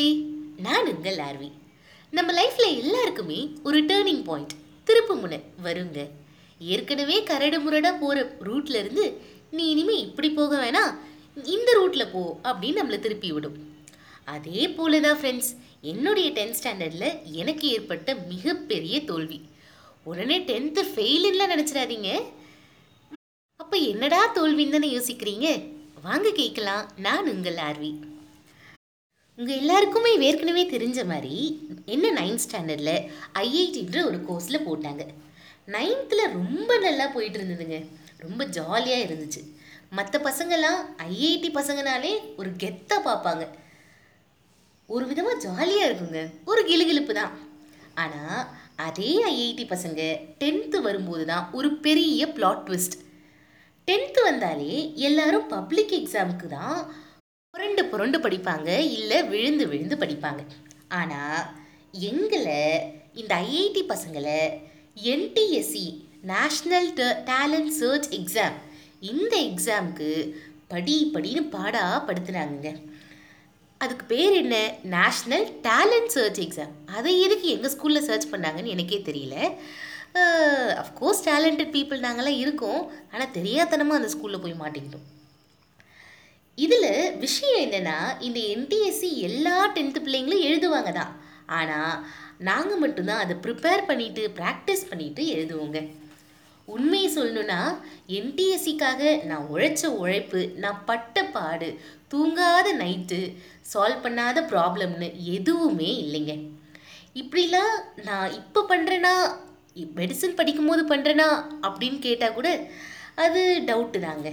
நேயர்களே நான் உங்கள் ஆர்வி. நம்ம லைஃப்பில் எல்லாருக்குமே ஒரு டேர்னிங் பாயிண்ட் திருப்பு முனை வருங்க. ஏற்கனவே கரடு முரடாக போகிற ரூட்லேருந்து நீ இனிமேல் இப்படி போக வேணாம் இந்த ரூட்டில் போ அப்படின்னு நம்மளை திருப்பி விடும். அதே போல தான் ஃப்ரெண்ட்ஸ் என்னுடைய டென்த் ஸ்டாண்டர்டில் எனக்கு ஏற்பட்ட மிகப்பெரிய தோல்வி. உடனே டென்த்து ஃபெயிலுன்னு நினச்சிடாதீங்க. அப்போ என்னடா தோல்வின்னு தானே யோசிக்கிறீங்க? வாங்க கேட்கலாம். நான் உங்கள் ஆர்வி. உங்கள் எல்லாருக்குமே ஏற்கனவே தெரிஞ்ச மாதிரி என்ன நைன்த் ஸ்டாண்டர்டில் ஐஐடின்ற ஒரு கோர்ஸில் போட்டாங்க. நைன்த்தில் ரொம்ப நல்லா போயிட்டு இருந்ததுங்க. ரொம்ப ஜாலியாக இருந்துச்சு. மற்ற பசங்கள்லாம் ஐஐடி பசங்கனாலே ஒரு கெத்தாக பார்ப்பாங்க. ஒரு விதமாக ஜாலியாக இருக்குங்க. ஒரு கிளுகிளுப்பு தான். ஆனால் அதே ஐஐடி பசங்க டென்த்து வரும்போது தான் ஒரு பெரிய பிளாட் ட்விஸ்ட் டென்த்து வந்தாலே எல்லாரும் பப்ளிக் எக்ஸாமுக்கு தான் புரண்டு புரண்டு படிப்பாங்க இல்லை விழுந்து விழுந்து படிப்பாங்க. ஆனால் எங்களை இந்த ஐஐடி பசங்களை NTSC national talent search exam இந்த எக்ஸாமுக்கு படி படின்னு பாடா படுத்துனாங்க அதுக்கு பேர் என்ன? நேஷ்னல் டேலண்ட் சர்ச் எக்ஸாம் அதை எதுக்கு எங்கள் ஸ்கூலில் சர்ச் பண்ணாங்கன்னு எனக்கே தெரியல. அஃப்கோர்ஸ் டேலண்டட் பீப்புள் நாங்களாம் இருக்கோம். ஆனால் தெரியாதனமாக அந்த ஸ்கூலில் போய் மாட்டிக்கிட்டோம். இதில் விஷயம் என்னென்னா இந்த என்டிஎஸ்சி எல்லா டென்த்து பிள்ளைங்களும் எழுதுவாங்க தான். ஆனால் நாங்கள் மட்டும்தான் அதை ப்ரிப்பேர் பண்ணிவிட்டு ப்ராக்டிஸ் பண்ணிவிட்டு எழுதுவோங்க. உண்மையை சொல்லணுன்னா என்டிஎஸ்சிக்காக நான் உழைச்ச உழைப்பு நான் பட்ட பாடு தூங்காத நைட்டு சால்வ் பண்ணாத ப்ராப்ளம்னு எதுவுமே இல்லைங்க. இப்படிலாம் நான் இப்போ பண்ணுறேன்னா மெடிசன் படிக்கும்போது பண்ணுறேனா அப்படின்னு கேட்டால் கூட அது டவுட்டு தாங்க.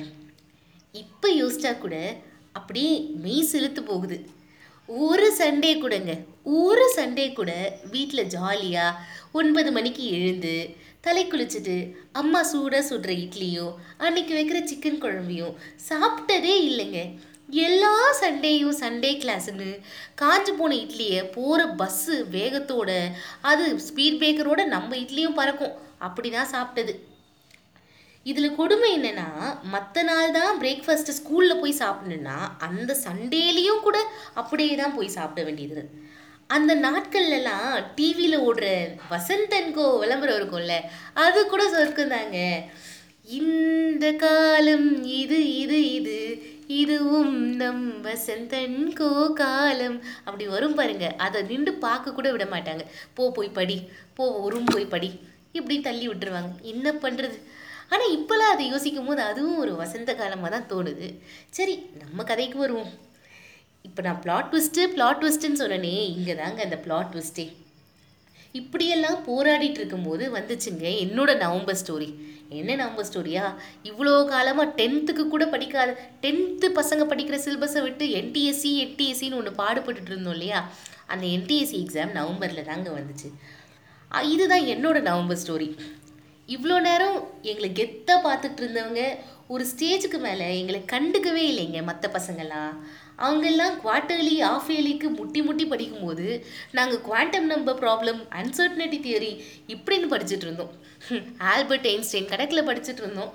இப்போ யோசிச்சா கூட அப்படியே மெய் செலுத்து போகுது. ஒரு சண்டே கூடங்க ஒரு சண்டே கூட வீட்டில் ஜாலியாக ஒன்பது மணிக்கு எழுந்து தலை குளிச்சுட்டு அம்மா சூடாக சுடுற இட்லியும் அன்னைக்கு வைக்கிற சிக்கன் குழம்பையும் சாப்பிட்டதே இல்லைங்க. எல்லா சண்டேயும் சண்டே கிளாஸ்னு காஞ்சு போன இட்லியை போகிற பஸ்ஸு வேகத்தோட அது ஸ்பீட் பிரேக்கரோட நம்ம இட்லியும் பறக்கும். அப்படி தான் சாப்பிட்டது. இதில் கொடுமை என்னென்னா மற்ற நாள் தான் பிரேக்ஃபாஸ்ட்டு ஸ்கூலில் போய் சாப்பிடணுன்னா அந்த சண்டேலேயும் கூட அப்படியே தான் போய் சாப்பிட வேண்டியது. அந்த நாட்கள்லாம் டிவியில் ஓடுற வசந்தன்கோ விளம்பரம் இருக்கும்ல அது கூட சொர்க்கம் தாங்க. இந்த காலம் இது இது இது இதுவும் நம் வசந்தன்கோ காலம். அப்படி வரும் பாருங்க. அதை நின்று பார்க்க கூட விட மாட்டாங்க. போ போய் படி போ ஒரு போய் படி. இப்படி தள்ளி விட்டுருவாங்க. என்ன பண்ணுறது ஆனால் இப்போலாம் அதை யோசிக்கும் போது அதுவும் ஒரு வசந்த காலமாக தான் தோணுது. சரி நம்ம கதைக்கு வருவோம். இப்போ நான் பிளாட் ட்விஸ்ட்டு பிளாட் ட்விஸ்ட்டுன்னு சொன்னனே இங்கே தாங்க அந்த பிளாட் ட்விஸ்ட்டே இப்படியெல்லாம் போராடிட்டு இருக்கும்போது வந்துச்சுங்க என்னோட நவம்பர் ஸ்டோரி என்ன நவம்பர் ஸ்டோரியா இவ்வளோ காலமாக டென்த்துக்கு கூட படிக்காத டென்த்து பசங்க படிக்கிற சிலபஸை விட்டு என்டிஎஸ்சி என்டிஎஸ்சின்னு ஒன்று பாடுபட்டுட்டு இருந்தோம் இல்லையா? அந்த என்டிஎஸ்சி எக்ஸாம் நவம்பரில் தாங்க வந்துச்சு. இதுதான் என்னோட நவம்பர் ஸ்டோரி இவ்வளோ நேரம் எங்களை கெத்தாக பார்த்துட்டு இருந்தவங்க ஒரு ஸ்டேஜுக்கு மேலே எங்களை கண்டுக்கவே இல்லைங்க மற்ற பசங்கள்லாம். அவங்கெல்லாம் குவார்ட்டர்லி ஆஃப் இயர்லிக்கு முட்டி முட்டி படிக்கும்போது நாங்கள் quantum number problem uncertainty theory இப்படின்னு படிச்சுட்டு இருந்தோம். ஆல்பர்ட் ஐன்ஸ்டைன் கணக்கில் படிச்சுட்டு இருந்தோம்.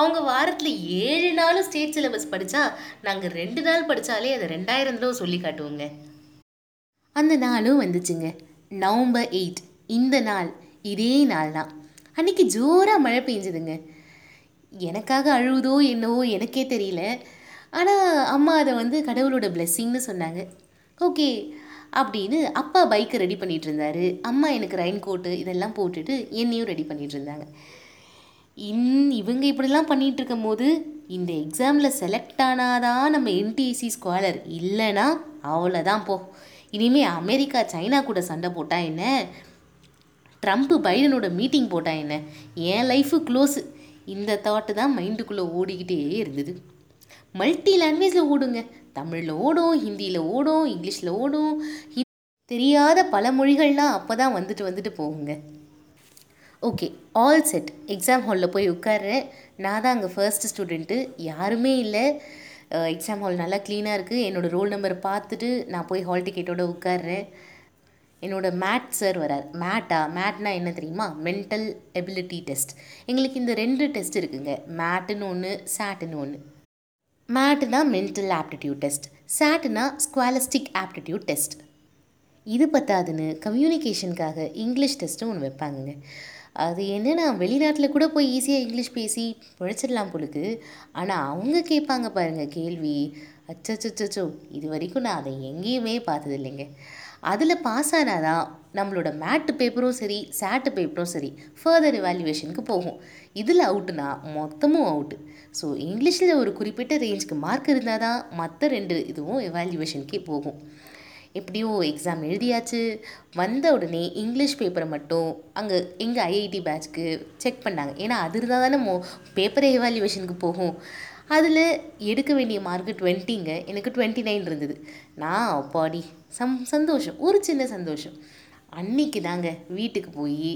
அவங்க வாரத்தில் ஏழு நாளும் ஸ்டேட் சிலபஸ் படித்தா நாங்கள் ரெண்டு நாள் படித்தாலே அதை ரெண்டாயிரம் தடவை சொல்லி காட்டுவோங்க. அந்த நாளும் வந்துச்சுங்க. நவம்பர் எயிட் இந்த நாள் இதே நாள் தான் அன்றைக்கி ஜோராக மழை பெஞ்சுதுங்க எனக்காக அழுவுதோ என்னவோ எனக்கே தெரியல. ஆனால் அம்மா அதை வந்து கடவுளோட பிளெஸ்ஸிங்னு சொன்னாங்க. ஓகே அப்படின்னு அப்பா பைக்கை ரெடி பண்ணிகிட்டு இருந்தாரு. அம்மா எனக்கு ரெயின் கோட்டு இதெல்லாம் போட்டுட்டு என்னையும் ரெடி பண்ணிகிட்டு இருந்தாங்க. இன் இவங்க இப்படிலாம் பண்ணிகிட்டு இருக்கும் போது இந்த எக்ஸாமில் செலக்ட் ஆனாதான் நம்ம என்டிஎஸ்சி ஸ்காலர் இல்லைன்னா அவ்வளோதான் போ. இனிமேல் அமெரிக்கா சைனா கூட சண்டை போட்டால் என்ன? ட்ரம்ப்பு பைடனோட மீட்டிங் போட்டா என்ன? என் லைஃபு க்ளோஸு இந்த தாட்டு தான் மைண்டுக்குள்ளே ஓடிக்கிட்டே இருந்தது. மல்டி லாங்குவேஜில் ஓடுங்க. தமிழில் ஓடும் ஹிந்தியில் ஓடும் இங்கிலீஷில் ஓடும். தெரியாத பல மொழிகள்லாம் அப்போ தான் வந்துட்டு வந்துட்டு போகுங்க. ஓகே ஆல் செட் எக்ஸாம் ஹாலில் போய் உட்கார்றேன். நான் தான் அங்கே ஃபர்ஸ்ட் ஸ்டூடெண்ட்டு யாருமே இல்லை. எக்ஸாம் ஹால் நல்லா க்ளீனாக இருக்குது என்னோடய ரோல் நம்பர் பார்த்துட்டு நான் போய் ஹால் டிக்கெட்டோட உட்கார்றேன். என்னோட மேட் சார் வரார். மேட்டா மேட்னா என்ன தெரியுமா? மென்டல் எபிலிட்டி டெஸ்ட் எங்களுக்கு இந்த ரெண்டு டெஸ்ட் இருக்குங்க. மேட்டுன்னு ஒன்று சாட்டுன்னு ஒன்று மேட்டுனா மென்டல் ஆப்டிடியூட் டெஸ்ட் சாட்டுனா ஸ்குவாலிஸ்டிக் ஆப்டிடியூட் டெஸ்ட் இது பத்தாதுன்னு கம்யூனிகேஷனுக்காக இங்கிலீஷ் டெஸ்ட்டும் ஒன்று வைப்பாங்கங்க. அது என்னென்னா வெளிநாட்டில் கூட போய் ஈஸியாக இங்கிலீஷ் பேசி பிழைச்சிடலாம் பொழுது ஆனால் அவங்க கேட்பாங்க பாருங்கள் கேள்வி. அச்சோ இது வரைக்கும் நான் அதை எங்கேயுமே பார்த்தது இல்லைங்க அதில் பாஸ் ஆனால் தான் நம்மளோட மேட்டு பேப்பரும் சரி சேட்டு பேப்பரும் சரி ஃபர்தர் எவாலுவேஷனுக்கு போகும். இதில் அவுட்டுனா மொத்தமும் அவுட்டு ஸோ இங்கிலீஷில் ஒரு குறிப்பிட்ட ரேஞ்சுக்கு மார்க் இருந்தால் தான் மற்ற ரெண்டு இதுவும் எவாலுவேஷனுக்கே போகும். எப்படியோ எக்ஸாம் எழுதியாச்சு. வந்த உடனே இங்கிலீஷ் பேப்பரை மட்டும் அங்கே எங்கள் ஐஐடி பேட்ச்க்கு செக் பண்ணாங்க. ஏன்னா அது இருந்தால் தானே மோ பேப்பரை எவாலுவேஷனுக்கு போகும். அதில் எடுக்க வேண்டிய மார்க்கு டுவெண்ட்டிங்க எனக்கு டுவெண்ட்டி நைன் இருந்தது. நான் அப்பாடி சம் சந்தோஷம் ஒரு சின்ன சந்தோஷம். அன்னைக்கு தாங்க வீட்டுக்கு போய்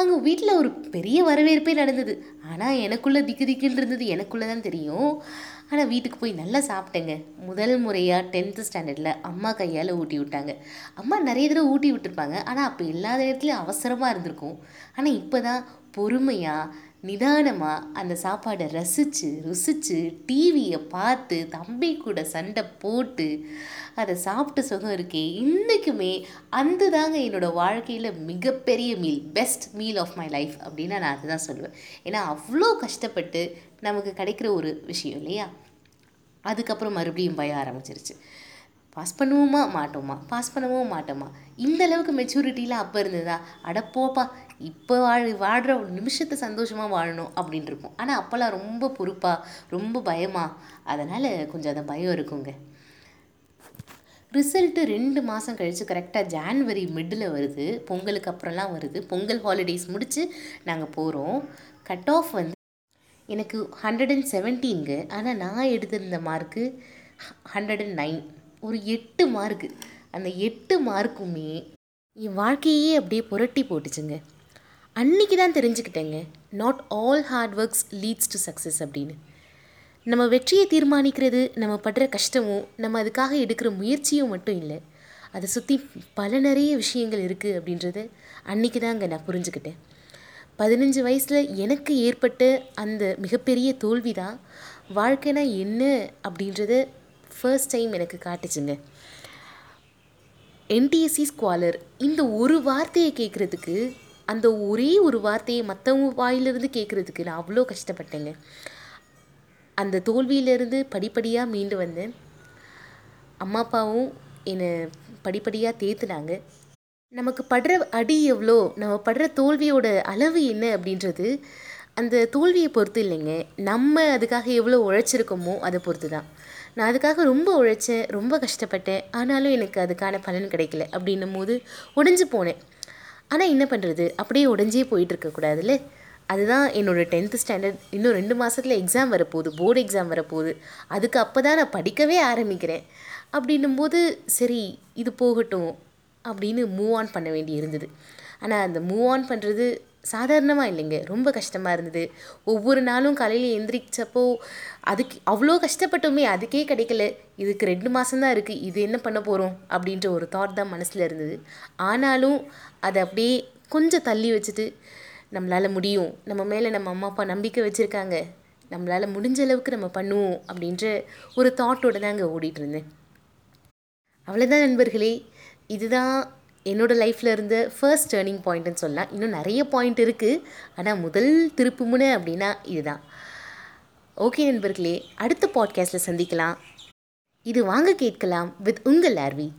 அங்கே வீட்டில் ஒரு பெரிய வரவேற்பே நடந்தது. ஆனால் எனக்குள்ளே திக்கு திக்குன்னு இருந்தது எனக்குள்ளே தான் தெரியும். ஆனால் வீட்டுக்கு போய் நல்லா சாப்பிட்டேங்க. முதல் முறையாக டென்த்து ஸ்டாண்டர்டில் அம்மா கையால் ஊட்டி விட்டாங்க. அம்மா நிறைய தடவை ஊட்டி விட்டுருப்பாங்க. ஆனால் அப்போ இல்லாத இடத்துலையும் அவசரமாக இருந்திருக்கும். ஆனால் இப்போ தான் பொறுமையாக நிதானமாக அந்த சாப்பாடை ரசித்து ருசித்து டிவியை பார்த்து தம்பி கூட சண்டை போட்டு அதை சாப்பிட்ட சுகம் இருக்கே இன்றைக்குமே அந்த தாங்க என்னோடய வாழ்க்கையில் மிகப்பெரிய meal best meal of my life அப்படின்னு நான் அதுதான் சொல்லுவேன். ஏன்னா அவ்வளோ கஷ்டப்பட்டு நமக்கு கிடைக்கிற ஒரு விஷயம் இல்லையா? அதுக்கப்புறம் மறுபடியும் பயம் ஆரம்பிச்சிருச்சு. பாஸ் பண்ணுவோமா? மாட்டோமா? பாஸ் பண்ணவும் மாட்டோமா? இந்த அளவுக்கு மெச்சூரிட்டியில் அப்போ இருந்ததா? அட போப்பா இப்போ வாழ் வாழ்கிற நிமிஷத்தை சந்தோஷமாக வாழணும் அப்படின்னு இருக்கும். ஆனால் அப்போல்லாம் ரொம்ப பொறுப்பாக ரொம்ப பயமாக அதனால் கொஞ்சம் அந்த பயம் இருக்குங்க. ரிசல்ட்டு ரெண்டு மாதம் கழித்து கரெக்டாக ஜான்வரி மிட்டில் வருது. பொங்கலுக்கு அப்புறம்லாம் வருது. பொங்கல் ஹாலிடேஸ் முடித்து நாங்கள் போகிறோம் கட் ஆஃப் வந்து எனக்கு ஹண்ட்ரட் அண்ட் செவன்டீன்ங்க ஆனால் நான் எடுத்திருந்த மார்க்கு ஹண்ட்ரட் அண்ட் நைன் ஒரு எட்டு மார்க்கு அந்த எட்டு மார்க்குமே என் வாழ்க்கையே அப்படியே புரட்டி போட்டுச்சுங்க. அன்றைக்கி தான் தெரிஞ்சுக்கிட்டேங்க. Not all hard works leads to success அப்படின்னு. நம்ம வெற்றியை தீர்மானிக்கிறது நம்ம படுற கஷ்டமும் நம்ம அதுக்காக எடுக்கிற முயற்சியும் மட்டும் இல்லை. அதை சுற்றி பல நிறைய விஷயங்கள் இருக்குது அப்படின்றத அன்றைக்கி தாங்க நான் புரிஞ்சுக்கிட்டேன். பதினஞ்சு வயசில் எனக்கு ஏற்பட்ட அந்த மிகப்பெரிய தோல்வி தான் வாழ்க்கைனா என்ன அப்படின்றத ஃபர்ஸ்ட் டைம் எனக்கு காட்டுச்சுங்க. என்டிஎஸ்சி ஸ்குவாலர் இந்த ஒரு வார்த்தையை கேட்குறதுக்கு அந்த ஒரே ஒரு வார்த்தையை மற்றவங்க வாயிலிருந்து கேட்குறதுக்கு நான் அவ்வளோ கஷ்டப்பட்டேங்க. அந்த தோல்வியிலேருந்து படிப்படியாக மீண்டு வந்தேன் அம்மா அப்பாவும் என்னை படிப்படியாக தேத்துனாங்க. நமக்கு படுற அடி எவ்வளோ நம்ம படுற தோல்வியோட அளவு என்ன அப்படின்றது அந்த தோல்வியை பொறுத்து இல்லைங்க. நம்ம அதுக்காக எவ்வளோ உழைச்சிருக்கோமோ அதை பொறுத்து தான். நான் அதுக்காக ரொம்ப உழைச்சேன் ரொம்ப கஷ்டப்பட்டேன் ஆனாலும் எனக்கு அதுக்கான பலன் கிடைக்கல அப்படின்னும் போது உடஞ்சி போனேன். ஆனால் என்ன பண்ணுறது அப்படியே உடஞ்சே போயிட்டுருக்கக்கூடாதுல்ல அதுதான் என்னோடய டென்த்து ஸ்டாண்டர்ட் இன்னும் ரெண்டு மாதத்தில் எக்ஸாம் வரப்போகுது. போர்டு எக்ஸாம் வரப்போகுது. அதுக்கு அப்போ தான் நான் படிக்கவே ஆரம்பிக்கிறேன். அப்படின்னும்போது சரி இது போகட்டும் அப்படின்னு மூவ் ஆன் பண்ண வேண்டி இருந்தது. ஆனால் அந்த மூவ் ஆன் பண்ணுறது சாதாரணமாக இல்லைங்க. ரொம்ப கஷ்டமாக இருந்தது. ஒவ்வொரு நாளும் காலையில் எந்திரிச்சப்போ அதுக்கு அவ்வளோ கஷ்டப்பட்டோமே அதுக்கே கிடைக்கல. இதுக்கு ரெண்டு மாதம்தான் இருக்குது இது என்ன பண்ண போகிறோம் அப்படின்ற ஒரு தாட் தான் மனசில் இருந்தது. ஆனாலும் அதை அப்படியே கொஞ்சம் தள்ளி வச்சுட்டு நம்மளால் முடியும். நம்ம மேலே நம்ம அம்மா அப்பா நம்பிக்கை வச்சுருக்காங்க. நம்மளால் முடிஞ்ச அளவுக்கு நம்ம பண்ணுவோம் அப்படின்ற ஒரு தாட்டோடு தான் அங்கே ஓடிட்டுருந்தேன் அவ்வளோதான் நண்பர்களே. இதுதான் என்னோடய லைஃப்பில் இருந்த ஃபர்ஸ்ட் டேர்னிங் பாயிண்ட்டுன்னு சொல்லலாம் இன்னும் நிறைய பாயிண்ட் இருக்குது ஆனால் முதல் திருப்புமுனை அப்படின்னா இதுதான். ஓகே நண்பர்களே அடுத்த பாட்காஸ்ட்டில் சந்திக்கலாம். இது வாங்க கேட்கலாம் வித் உங்கள் ஆர்வி.